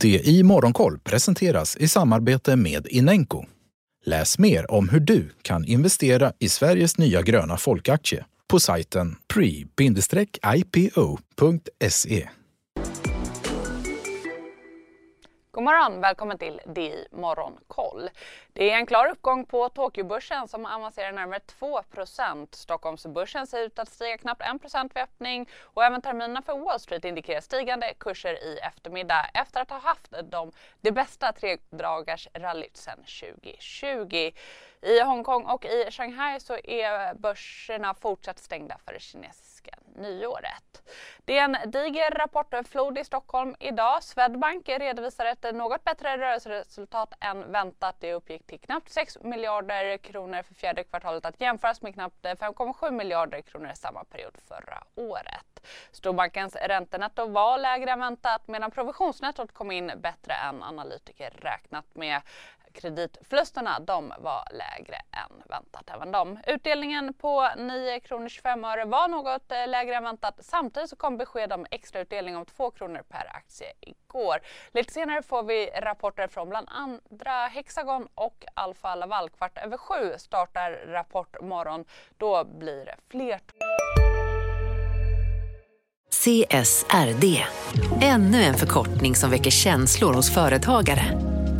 Det i Morgonkoll presenteras i samarbete med Inenco. Läs mer om hur du kan investera i Sveriges nya gröna folkaktie på sajten pre-ipo.se. God morgon! Välkommen till DI Morgonkoll. Det är en klar uppgång på Tokyobörsen som avancerar närmare 2% Stockholmsbörsen ser ut att stiga knappt 1 vid öppning och även terminerna för Wall Street indikerar stigande kurser i eftermiddag efter att ha haft de, det bästa tredagarsrallyt sedan 2020. I Hongkong och i Shanghai så är börserna fortsatt stängda för det kinesiska nyåret. Det är en diger rapportflod i Stockholm idag. Swedbank redovisar ett något bättre rörelseresultat än väntat. Det uppgick till knappt 6 miljarder kronor för fjärde kvartalet att jämföras med knappt 5,7 miljarder kronor samma period förra året. Storbankens räntenetto var lägre än väntat medan provisionsnettot kom in bättre än analytiker räknat med. Kreditförlusterna de var lägre än väntat även de. Utdelningen på 9 kronor 25 öre var något eh, lägre än väntat. Samtidigt så kom besked om extrautdelning om 2 kronor per aktie igår. Lite senare får vi rapporter från bland andra Hexagon och Alfa Laval. Kvart över sju startar Rapport morgon. Då blir det fler. CSRD, ännu en förkortning som väcker känslor hos företagare.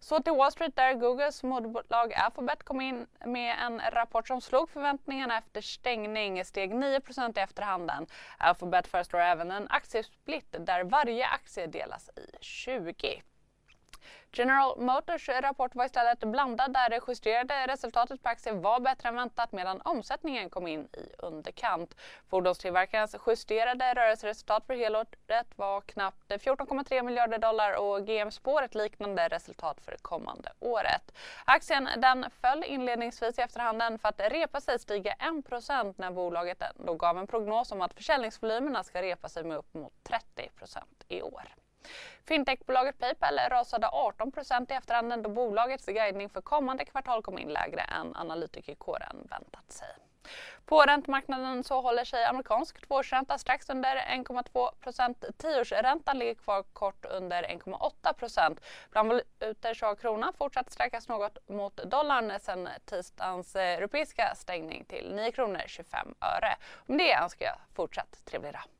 Så till Wall Street där Googles moderbolag Alphabet kom in med en rapport som slog förväntningarna efter stängning, steg 9 i efterhanden. Alphabet föreslår även en aktiesplit där varje aktie delas i 20. General Motors rapport var istället blandad där det justerade resultatet på aktien var bättre än väntat medan omsättningen kom in i underkant. Fordonstillverkarens justerade rörelseresultat för helåret var knappt 14,3 miljarder dollar och GM spår ett liknande resultat för det kommande året. Aktien den föll inledningsvis i efterhanden för att repa sig stiga 1% när bolaget då gav en prognos om att försäljningsvolymerna ska repa sig med upp mot 30% i år. Fintechbolaget Paypal rasade 18% i efterhanden då bolagets guidning för kommande kvartal kom in lägre än analytikerkåren väntat sig. På räntemarknaden så håller sig amerikansk tvåårsränta strax under 1,2% Tioårsräntan ligger kvar kort under 1,8 Bland valutor så har kronan fortsatt stärkas något mot dollarn sedan tisdagens eh, europeiska stängning till 9 kronor 25 öre. Med det önskar jag fortsatt trevlig dag.